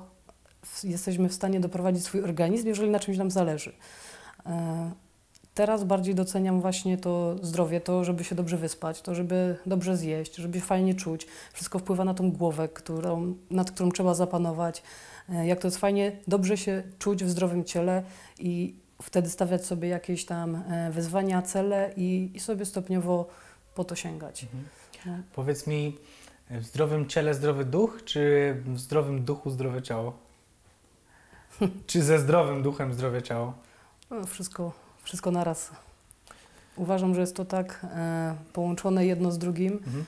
jesteśmy w stanie doprowadzić swój organizm, jeżeli na czymś nam zależy. E, Teraz bardziej doceniam właśnie to zdrowie, to, żeby się dobrze wyspać, to, żeby dobrze zjeść, żeby się fajnie czuć. Wszystko wpływa na tą głowę, którą, nad którą trzeba zapanować. E, Jak to jest fajnie dobrze się czuć w zdrowym ciele i wtedy stawiać sobie jakieś tam e, wyzwania, cele i, i sobie stopniowo po to sięgać. Mhm. No. Powiedz mi, w zdrowym ciele zdrowy duch, czy w zdrowym duchu zdrowe ciało? Czy ze zdrowym duchem zdrowe ciało? No, wszystko, wszystko naraz. Uważam, że jest to tak e, połączone jedno z drugim. Mhm.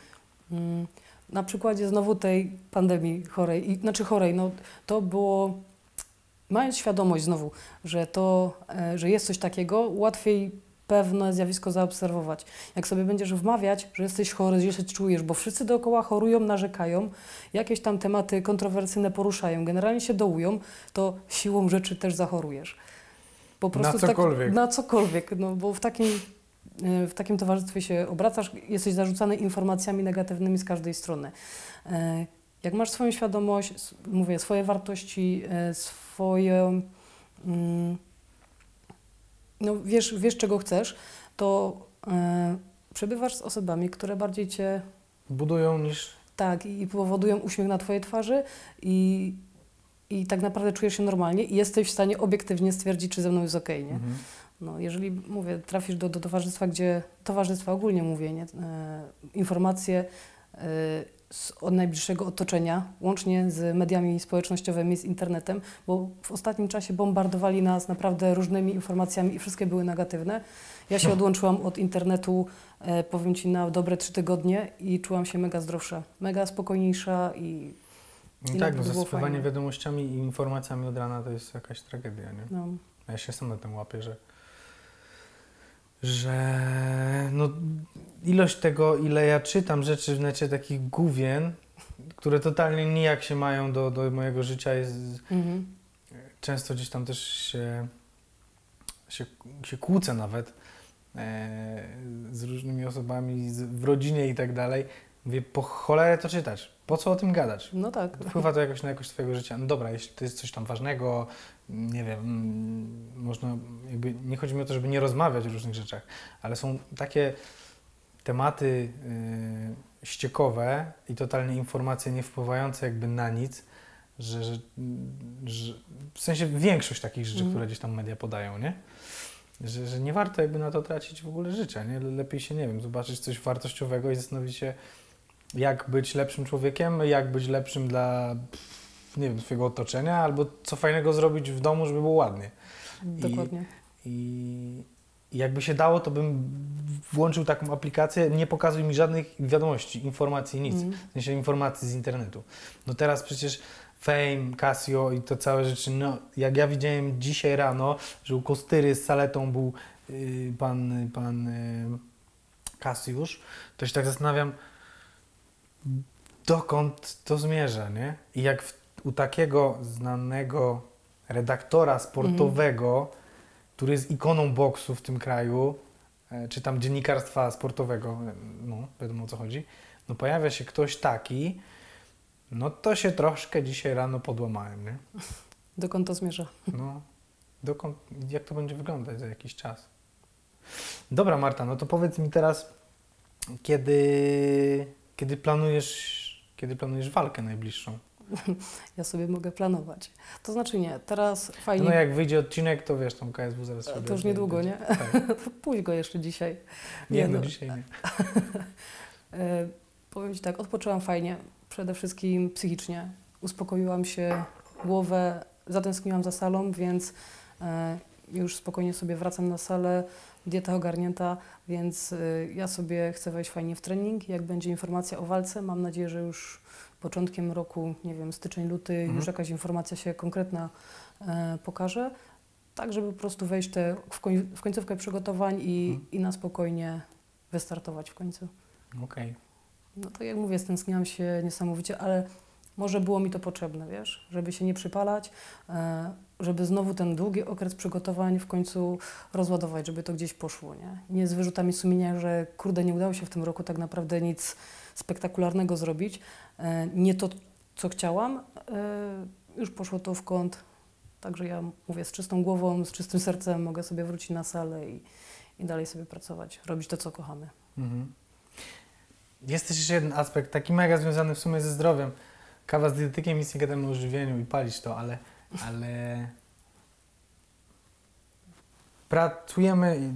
Mm, Na przykładzie znowu tej pandemii chorej, i, znaczy chorej, no to było, mając świadomość znowu, że to, e, że jest coś takiego, łatwiej pewne zjawisko zaobserwować. Jak sobie będziesz wmawiać, że jesteś chory, że się czujesz, bo wszyscy dookoła chorują, narzekają, jakieś tam tematy kontrowersyjne poruszają, generalnie się dołują, to siłą rzeczy też zachorujesz. Po Na tak- cokolwiek. na cokolwiek, no bo w takim, e, w takim towarzystwie się obracasz, jesteś zarzucany informacjami negatywnymi z każdej strony. E, Jak masz swoją świadomość, mówię, swoje wartości, e, swoje, mm, no wiesz, wiesz czego chcesz, to przebywasz z osobami, które bardziej cię Budują niż... tak i powodują uśmiech na twojej twarzy i, i tak naprawdę czujesz się normalnie i jesteś w stanie obiektywnie stwierdzić, czy ze mną jest okej, nie? Mhm. No, jeżeli mówię, trafisz do, do towarzystwa, gdzie towarzystwa ogólnie mówię, nie? E, informacje, e, z od najbliższego otoczenia, łącznie z mediami społecznościowymi, z internetem, bo w ostatnim czasie bombardowali nas naprawdę różnymi informacjami i wszystkie były negatywne. Ja się odłączyłam od internetu, e, powiem Ci, na dobre trzy tygodnie i czułam się mega zdrowsza, mega spokojniejsza i No tak, no zasypywanie fajnie. wiadomościami i informacjami od rana to jest jakaś tragedia, nie? no, Ja się sam na tym łapię, że, że no, ilość tego, ile ja czytam rzeczy w necie, takich główien, które totalnie nijak się mają do, do mojego życia, jest mhm. często gdzieś tam też się, się, się kłócę nawet e, z różnymi osobami z, w rodzinie i tak dalej. Mówię, po cholerę to czytać, po co o tym gadać? no tak. Wpływa to jakoś na jakość Twojego życia. No dobra, jeśli to jest coś tam ważnego, nie wiem, mm, można jakby, nie chodzi mi o to, żeby nie rozmawiać o różnych rzeczach, ale są takie tematy y, ściekowe i totalnie informacje nie wpływające jakby na nic, że, że, że w sensie większość takich rzeczy, Mhm. które gdzieś tam media podają, nie? Że, że nie warto jakby na to tracić w ogóle życia, nie? Lepiej się, nie wiem, zobaczyć coś wartościowego i zastanowić się, jak być lepszym człowiekiem, jak być lepszym dla, nie wiem, swojego otoczenia, albo co fajnego zrobić w domu, żeby było ładnie. Dokładnie. I i jakby się dało, to bym włączył taką aplikację, nie pokazuj mi żadnych wiadomości, informacji, nic. Mhm. W sensie informacji z internetu. No teraz przecież Fame, Casio i to całe rzeczy, no jak ja widziałem dzisiaj rano, że u Kostyry z Saletą był y, pan, pan y, Kasiusz, to się tak zastanawiam, dokąd to zmierza, nie? I jak w, u takiego znanego redaktora sportowego, który jest ikoną boksu w tym kraju, e, czy tam dziennikarstwa sportowego, e, no wiadomo o co chodzi, no pojawia się ktoś taki, no to się troszkę dzisiaj rano podłamałem, nie? Dokąd to zmierza? No, dokąd, jak to będzie wyglądać za jakiś czas? Dobra Marta, no to powiedz mi teraz, kiedy, kiedy planujesz, kiedy planujesz walkę najbliższą? Ja sobie mogę planować. To znaczy nie, teraz fajnie. No jak wyjdzie odcinek, to wiesz, tam KSW zaraz To sobie już niedługo, nie? Tak. Pójdź go jeszcze dzisiaj. Nie, Nie no no. dzisiaj nie. E, powiem Ci tak, odpoczęłam fajnie, przede wszystkim psychicznie. Uspokoiłam się, głowę, zatęskniłam za salą, więc e, już spokojnie sobie wracam na salę, dieta ogarnięta, więc e, ja sobie chcę wejść fajnie w trening. Jak będzie informacja o walce, mam nadzieję, że już początkiem roku, nie wiem, styczeń, luty, Mhm. już jakaś informacja się konkretna e, pokaże. Tak, żeby po prostu wejść te, w, koń, w końcówkę przygotowań i, Mhm. i na spokojnie wystartować w końcu. Okej. No to jak mówię, stęskniłam się niesamowicie, ale może było mi to potrzebne, wiesz, żeby się nie przypalać, e, żeby znowu ten długi okres przygotowań w końcu rozładować, żeby to gdzieś poszło, nie? Nie z wyrzutami sumienia, że kurde, nie udało się w tym roku tak naprawdę nic spektakularnego zrobić. E, nie to, co chciałam, e, już poszło to w kąt, także ja mówię, z czystą głową, z czystym sercem mogę sobie wrócić na salę i, i dalej sobie pracować, robić to, co kochamy. Mhm. Jest też jeszcze jeden aspekt, taki mega związany w sumie ze zdrowiem. Kawa z dietetykiem, nic nie gadamy o żywieniu i palić to, ale, ale pracujemy,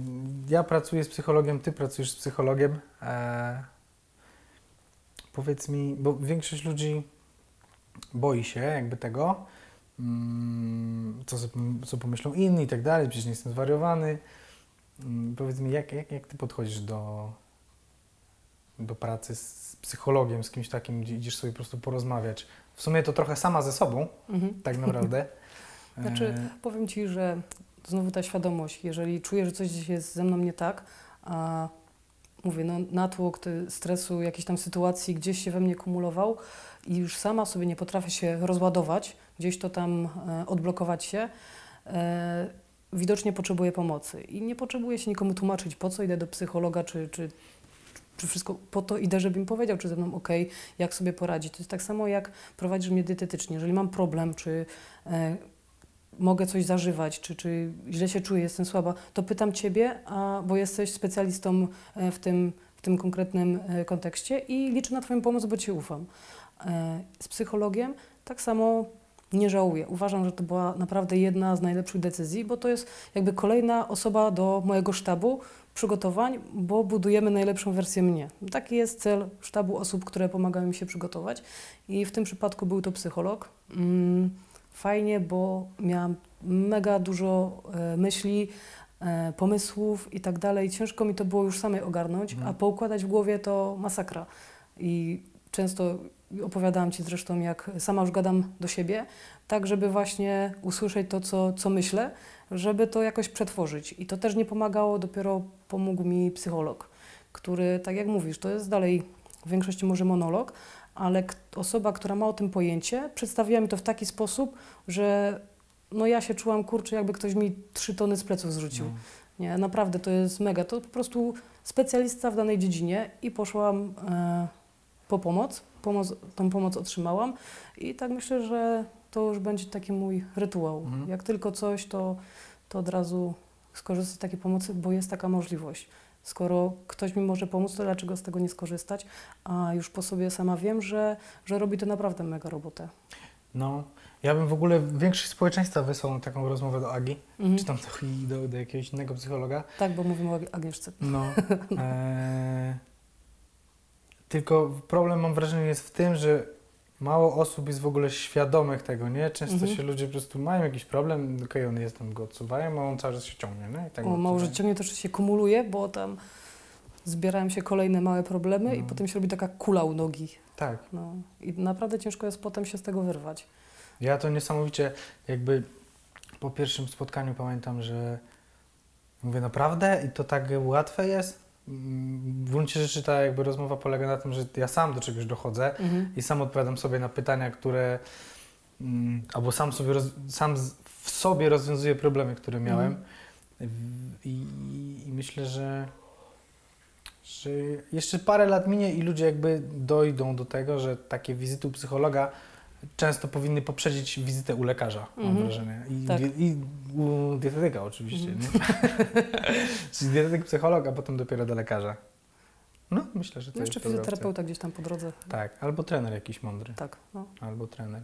ja pracuję z psychologiem, ty pracujesz z psychologiem. E, powiedz mi, bo większość ludzi boi się jakby tego, mm, co, co pomyślą inni i tak dalej, przecież nie jestem zwariowany. Mm, Powiedz mi, jak, jak, jak ty podchodzisz do, do pracy z psychologiem, z kimś takim, gdzie idziesz sobie po prostu porozmawiać? W sumie to trochę sama ze sobą, Mhm. tak naprawdę. Znaczy, E, powiem Ci, że znowu ta świadomość, jeżeli czuję, że coś gdzieś jest ze mną nie tak, a mówię, no natłok stresu, jakiejś tam sytuacji gdzieś się we mnie kumulował i już sama sobie nie potrafię się rozładować, gdzieś to tam e, odblokować się, e, widocznie potrzebuję pomocy. I nie potrzebuję się nikomu tłumaczyć, po co idę do psychologa, czy, czy, czy wszystko po to idę, żeby mi powiedział, czy ze mną ok, jak sobie poradzić. To jest tak samo, jak prowadzisz mnie dietetycznie. Jeżeli mam problem, czy e, mogę coś zażywać, czy, czy źle się czuję, jestem słaba, to pytam Ciebie, a, bo jesteś specjalistą e, w tym, w tym konkretnym e, kontekście i liczę na Twoją pomoc, bo Ci ufam. E, Z psychologiem tak samo nie żałuję. Uważam, że to była naprawdę jedna z najlepszych decyzji, bo to jest jakby kolejna osoba do mojego sztabu przygotowań, bo budujemy najlepszą wersję mnie. Taki jest cel sztabu osób, które pomagają mi się przygotować i w tym przypadku był to psycholog. Mm, Fajnie, bo miałam mega dużo e, myśli, e, pomysłów i tak dalej. Ciężko mi to było już samej ogarnąć, Mhm. a poukładać w głowie to masakra. I często opowiadałam Ci zresztą, jak sama już gadam do siebie, tak żeby właśnie usłyszeć to, co, co myślę, żeby to jakoś przetworzyć. I to też nie pomagało, dopiero pomógł mi psycholog, który, tak jak mówisz, to jest dalej w większości może monolog, ale osoba, która ma o tym pojęcie, przedstawiła mi to w taki sposób, że no ja się czułam, kurczę, jakby ktoś mi trzy tony z pleców zrzucił. No. Nie, naprawdę to jest mega. To po prostu specjalista w danej dziedzinie i poszłam e, po pomoc. pomoc. Tą pomoc otrzymałam i tak myślę, że to już będzie taki mój rytuał. Mhm. Jak tylko coś, to, to od razu skorzystać z takiej pomocy, bo jest taka możliwość. Skoro ktoś mi może pomóc, to dlaczego z tego nie skorzystać? A już po sobie sama wiem, że, że robi to naprawdę mega robotę. No, ja bym w ogóle większość społeczeństwa wysłał taką rozmowę do Agi, Mhm. czy tam do, do, do jakiegoś innego psychologa. Tak, bo mówimy o Agnieszce. No. E, tylko problem mam wrażenie jest w tym, że mało osób jest w ogóle świadomych tego, nie? Często Mhm. się ludzie po prostu mają jakiś problem, okej, on jest tam, go odsuwają, a on cały czas się ciągnie, nie? I tak O, mało, że ciągnie to się kumuluje, bo tam zbierają się kolejne małe problemy i No. potem się robi taka kula u nogi. Tak. No. I naprawdę ciężko jest potem się z tego wyrwać. Ja to niesamowicie jakby po pierwszym spotkaniu pamiętam, że mówię naprawdę i to tak łatwe jest. W gruncie rzeczy ta jakby rozmowa polega na tym, że ja sam do czegoś dochodzę Mhm. i sam odpowiadam sobie na pytania, które mm, albo sam sobie roz, sam w sobie rozwiązuję problemy, które miałem. Mhm. I, I myślę, że, że jeszcze parę lat minie i ludzie jakby dojdą do tego, że takie wizyty u psychologa często powinny poprzedzić wizytę u lekarza, mam Mhm. wrażenie. I, Tak. die- I u dietetyka oczywiście. Mhm. Nie? Czyli dietetyk, psycholog, a potem dopiero do lekarza. No, myślę, że to No jeszcze fizjoterapeuta gdzieś tam po drodze. Tak, albo trener jakiś mądry. Tak, no. Albo trener.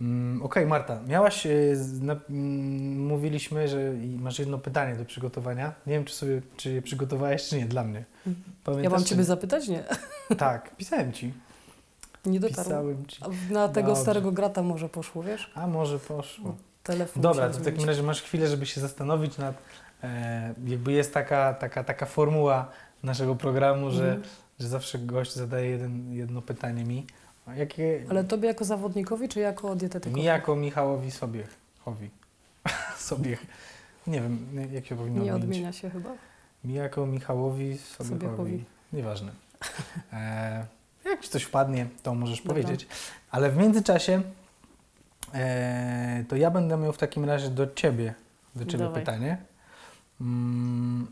Mm, Okej, Marta, miałaś, z- na, mm, mówiliśmy, że masz jedno pytanie do przygotowania. Nie wiem, czy sobie, czy je przygotowałeś, czy nie, dla mnie. Pamiętasz, Ja mam Ciebie zapytać? Nie. Tak, pisałem Ci. Nie. Pisałem Ci. Na tego Dobrze. starego grata może poszło, wiesz? A może poszło. Telefon Dobra, to w takim razie masz chwilę, żeby się zastanowić nad, e, jakby jest taka, taka, taka formuła naszego programu, że, Mhm. że zawsze gość zadaje jeden, jedno pytanie mi. Jakie, Ale Tobie jako zawodnikowi, czy jako dietetykowi? Mi jako Michałowi Sobiech. Chowi. Sobiech. Nie wiem, jak się powinno Nie odmienić. odmienia się chyba. Mi jako Michałowi Sobiechowi. Sobiechowi. Nieważne. E, jak ci coś wpadnie, to możesz Dobra. powiedzieć. Ale w międzyczasie e, to ja będę miał w takim razie do Ciebie, do ciebie Dawaj. pytanie. Mm,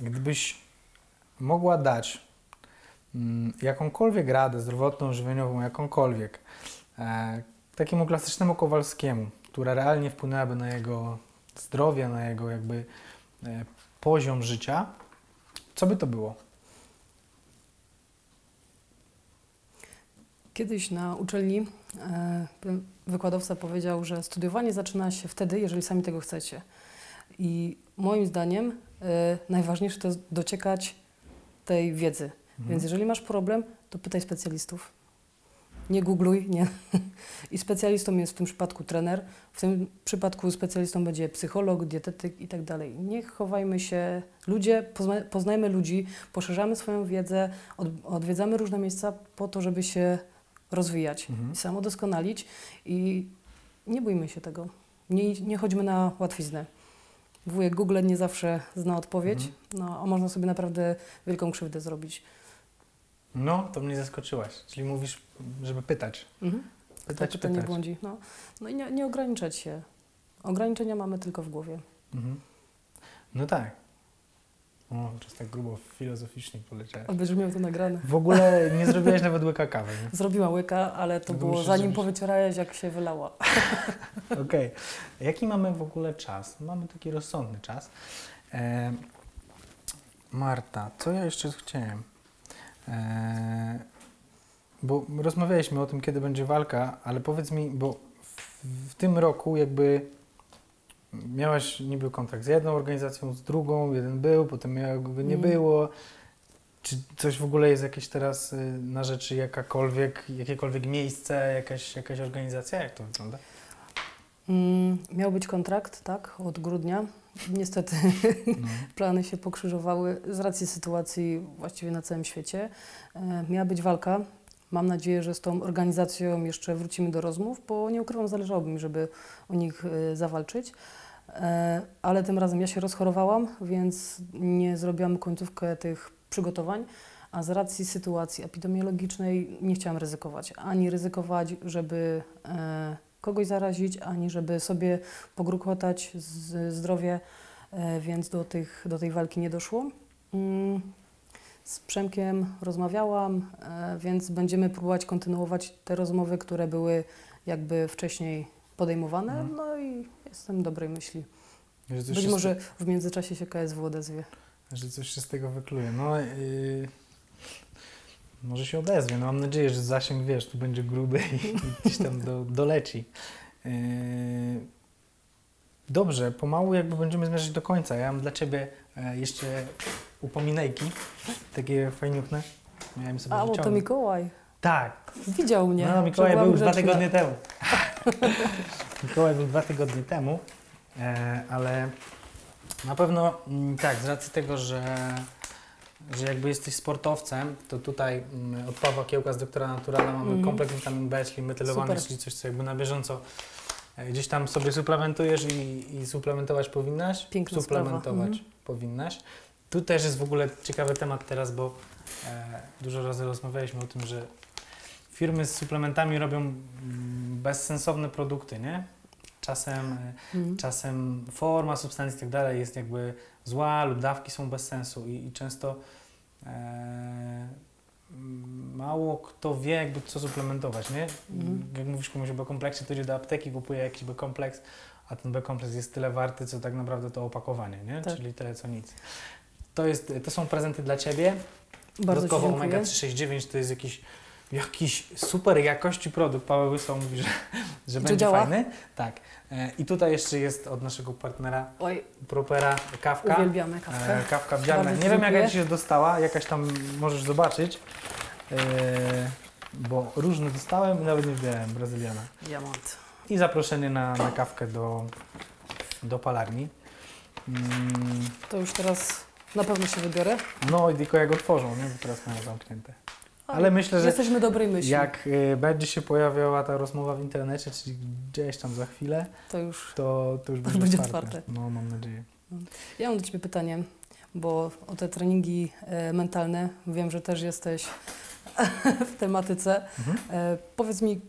gdybyś mogła dać mm, jakąkolwiek radę zdrowotną, żywieniową, jakąkolwiek, e, takiemu klasycznemu Kowalskiemu, która realnie wpłynęłaby na jego zdrowie, na jego jakby e, poziom życia, co by to było? Kiedyś na uczelni e, wykładowca powiedział, że studiowanie zaczyna się wtedy, jeżeli sami tego chcecie. I moim zdaniem e, najważniejsze to jest dociekać tej wiedzy. Mhm. Więc jeżeli masz problem, to pytaj specjalistów. Nie googluj, nie. I specjalistą jest w tym przypadku trener, w tym przypadku specjalistą będzie psycholog, dietetyk i tak dalej. Nie chowajmy się, ludzie, pozna, poznajmy ludzi, poszerzamy swoją wiedzę, od, odwiedzamy różne miejsca po to, żeby się rozwijać, Mhm. i samodoskonalić i nie bójmy się tego. Nie, nie chodźmy na łatwiznę. Wujek Google nie zawsze zna odpowiedź, Mhm. no, a można sobie naprawdę wielką krzywdę zrobić. No, to mnie zaskoczyłaś. Czyli mówisz, żeby pytać. Mhm. Pytać, Kto pyta, nie pytać. błądzi. No, no i nie, nie ograniczać się. Ograniczenia mamy tylko w głowie. Mhm. No tak. O, teraz tak grubo filozoficznie poleciałeś. Obyś miał to nagrane. W ogóle nie zrobiłaś nawet łyka kawy, nie? Zrobiła łyka, ale to No to było zanim zrobić. powycierałeś, jak się wylała. Okej. Jaki mamy w ogóle czas? Mamy taki rozsądny czas. E, Marta, co ja jeszcze chciałem? E, bo rozmawialiśmy o tym, kiedy będzie walka, ale powiedz mi, bo w, w tym roku jakby miałaś niby kontrakt z jedną organizacją, z drugą, jeden był, potem go nie Mm. było. Czy coś w ogóle jest jakieś teraz y, na rzeczy jakakolwiek, jakiekolwiek miejsce, jakaś, jakaś organizacja? Jak to wygląda? Mm, miał być kontrakt, tak, od grudnia. Niestety No. plany się pokrzyżowały z racji sytuacji właściwie na całym świecie. E, miała być walka. Mam nadzieję, że z tą organizacją jeszcze wrócimy do rozmów, bo nie ukrywam, zależałoby mi, żeby o nich e, zawalczyć. E, ale tym razem ja się rozchorowałam, więc nie zrobiłam końcówkę tych przygotowań, a z racji sytuacji epidemiologicznej nie chciałam ryzykować. Ani ryzykować, żeby e, kogoś zarazić, ani żeby sobie pogrukotać zdrowie, e, więc do, tych, do tej walki nie doszło. Mm, Z Przemkiem rozmawiałam, więc będziemy próbować kontynuować te rozmowy, które były jakby wcześniej podejmowane, Mhm. no i jestem dobrej myśli. Że Być może w międzyczasie się KSW odezwie. że coś się z tego wykluje. No, yy, może się odezwie. No, mam nadzieję, że zasięg, wiesz, tu będzie gruby i, i gdzieś tam do, doleci. Yy, dobrze, pomału jakby będziemy zmierzać do końca. Ja mam dla Ciebie e, jeszcze upominejki, takie fajniuchne. Miałem sobie A, bo to. Mikołaj. Tak, Widział mnie. no Mikołaj był dwa grzeczna. tygodnie temu. Mikołaj był dwa tygodnie temu, e, ale na pewno mm, tak, z racji tego, że, że jakby jesteś sportowcem, to tutaj mm, od Pawła Kiełka z doktora Naturala mamy Mhm. kompleks witamin B, czyli metylowany, Super. czyli coś, co jakby na bieżąco e, gdzieś tam sobie suplementujesz i, i suplementować powinnaś. Piękna suplementować sprawa. powinnaś. Tu też jest w ogóle ciekawy temat teraz, bo e, dużo razy rozmawialiśmy o tym, że firmy z suplementami robią mm, bezsensowne produkty, nie? Czasem, Mhm. czasem forma substancji i tak dalej jest jakby zła lub dawki są bez sensu i, i często e, mm, mało kto wie jakby co suplementować, nie? Mhm. Jak mówisz komuś o B-kompleksie, to idzie do apteki, kupuje jakiś B-kompleks, a ten B-kompleks jest tyle warty, co tak naprawdę to opakowanie, nie? Tak. Czyli tyle co nic. To, jest, to są prezenty dla Ciebie. Bardzo Dodatkowo. Omega 369 to jest jakiś, jakiś super jakości produkt. Paweł Wysłał mówi, że, że będzie działa? fajny. Tak. E, I tutaj jeszcze jest od naszego partnera Oj, Propera kawka. uwielbiamy kawkę. E, kawka Nie wiem. Ci się dostała, jakaś tam możesz zobaczyć. E, bo różne dostałem i nawet nie wziąłem brazyliana. Diamant. I zaproszenie na, na kawkę do, do palarni. Mm, To już teraz na pewno się wybiorę. no i tylko jak otworzą, nie? bo teraz mają zamknięte. Ale myślę, że Jesteśmy dobrej myśli. Jak y, będzie się pojawiała ta rozmowa w internecie, czyli gdzieś tam za chwilę, To już. to, to już będzie, będzie otwarte. otwarte. No, mam nadzieję. Ja mam do Ciebie pytanie, bo o te treningi e, mentalne wiem, że też jesteś w tematyce. Mhm. E, powiedz mi,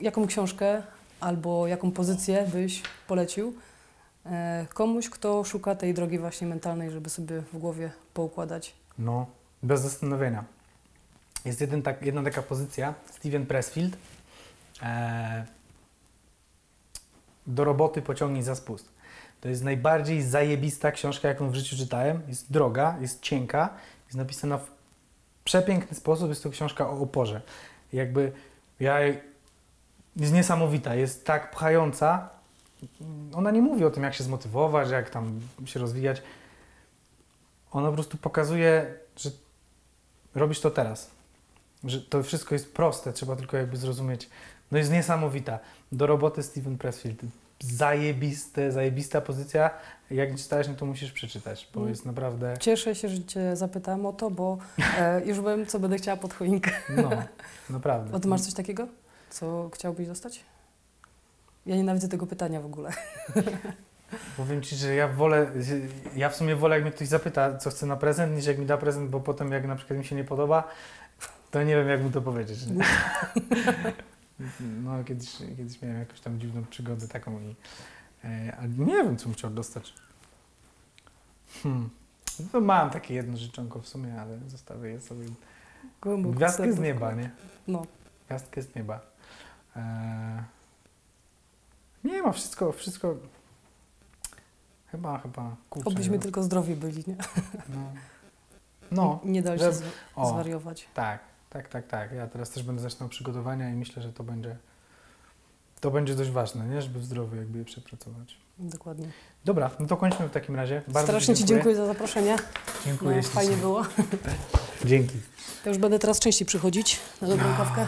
jaką książkę albo jaką pozycję byś polecił e, komuś, kto szuka tej drogi właśnie mentalnej, żeby sobie w głowie poukładać? No, bez zastanowienia. Jest jeden tak, jedna taka pozycja, Steven Pressfield. E, do roboty pociągnij za spust. To jest najbardziej zajebista książka, jaką w życiu czytałem. Jest droga, jest cienka, jest napisana w przepiękny sposób. Jest to książka o oporze. Jakby ja jest niesamowita, jest tak pchająca. Ona nie mówi o tym, jak się zmotywować, jak tam się rozwijać. Ona po prostu pokazuje, że robisz to teraz. Że to wszystko jest proste, trzeba tylko jakby zrozumieć. No jest niesamowita. Do roboty Steven Pressfield. Zajebiste, zajebista pozycja. Jak nie czytałeś, no to musisz przeczytać, bo Mm. jest naprawdę... Cieszę się, że Cię zapytałam o to, bo e, już wiem, co będę chciała pod choinkę. No, naprawdę. A Ty masz coś takiego, co chciałbyś dostać? Ja nienawidzę tego pytania w ogóle. Powiem Ci, że ja wolę, ja w sumie wolę, jak mnie ktoś zapyta, co chce na prezent, niż jak mi da prezent, bo potem jak na przykład mi się nie podoba, to nie wiem, jak mu to powiedzieć. Nie? No, kiedyś, kiedyś miałem jakąś tam dziwną przygodę taką i e, ale nie wiem, co chciał dostać. Hmm. No, mam takie jedno życzonko w sumie, ale zostawię je sobie. Głęboko Gwiazdkę z nieba, nie? No, Gwiazdkę z nieba. E, nie ma wszystko, wszystko. Chyba, chyba. Kurczę, obyśmy no. tylko zdrowi byli, nie? No, no Nie, nie dali że- się z, o. zwariować. tak. Tak, tak, tak. Ja teraz też będę zaczynał przygotowania i myślę, że to będzie, to będzie dość ważne, nie? żeby w zdrowiu jakby je przepracować. Dokładnie. Dobra, no to kończmy w takim razie. Bardzo Strasznie Ci dziękuję za zaproszenie. Dziękuję No, fajnie było. Dzięki. Ja już będę teraz częściej przychodzić na dobrą kawkę.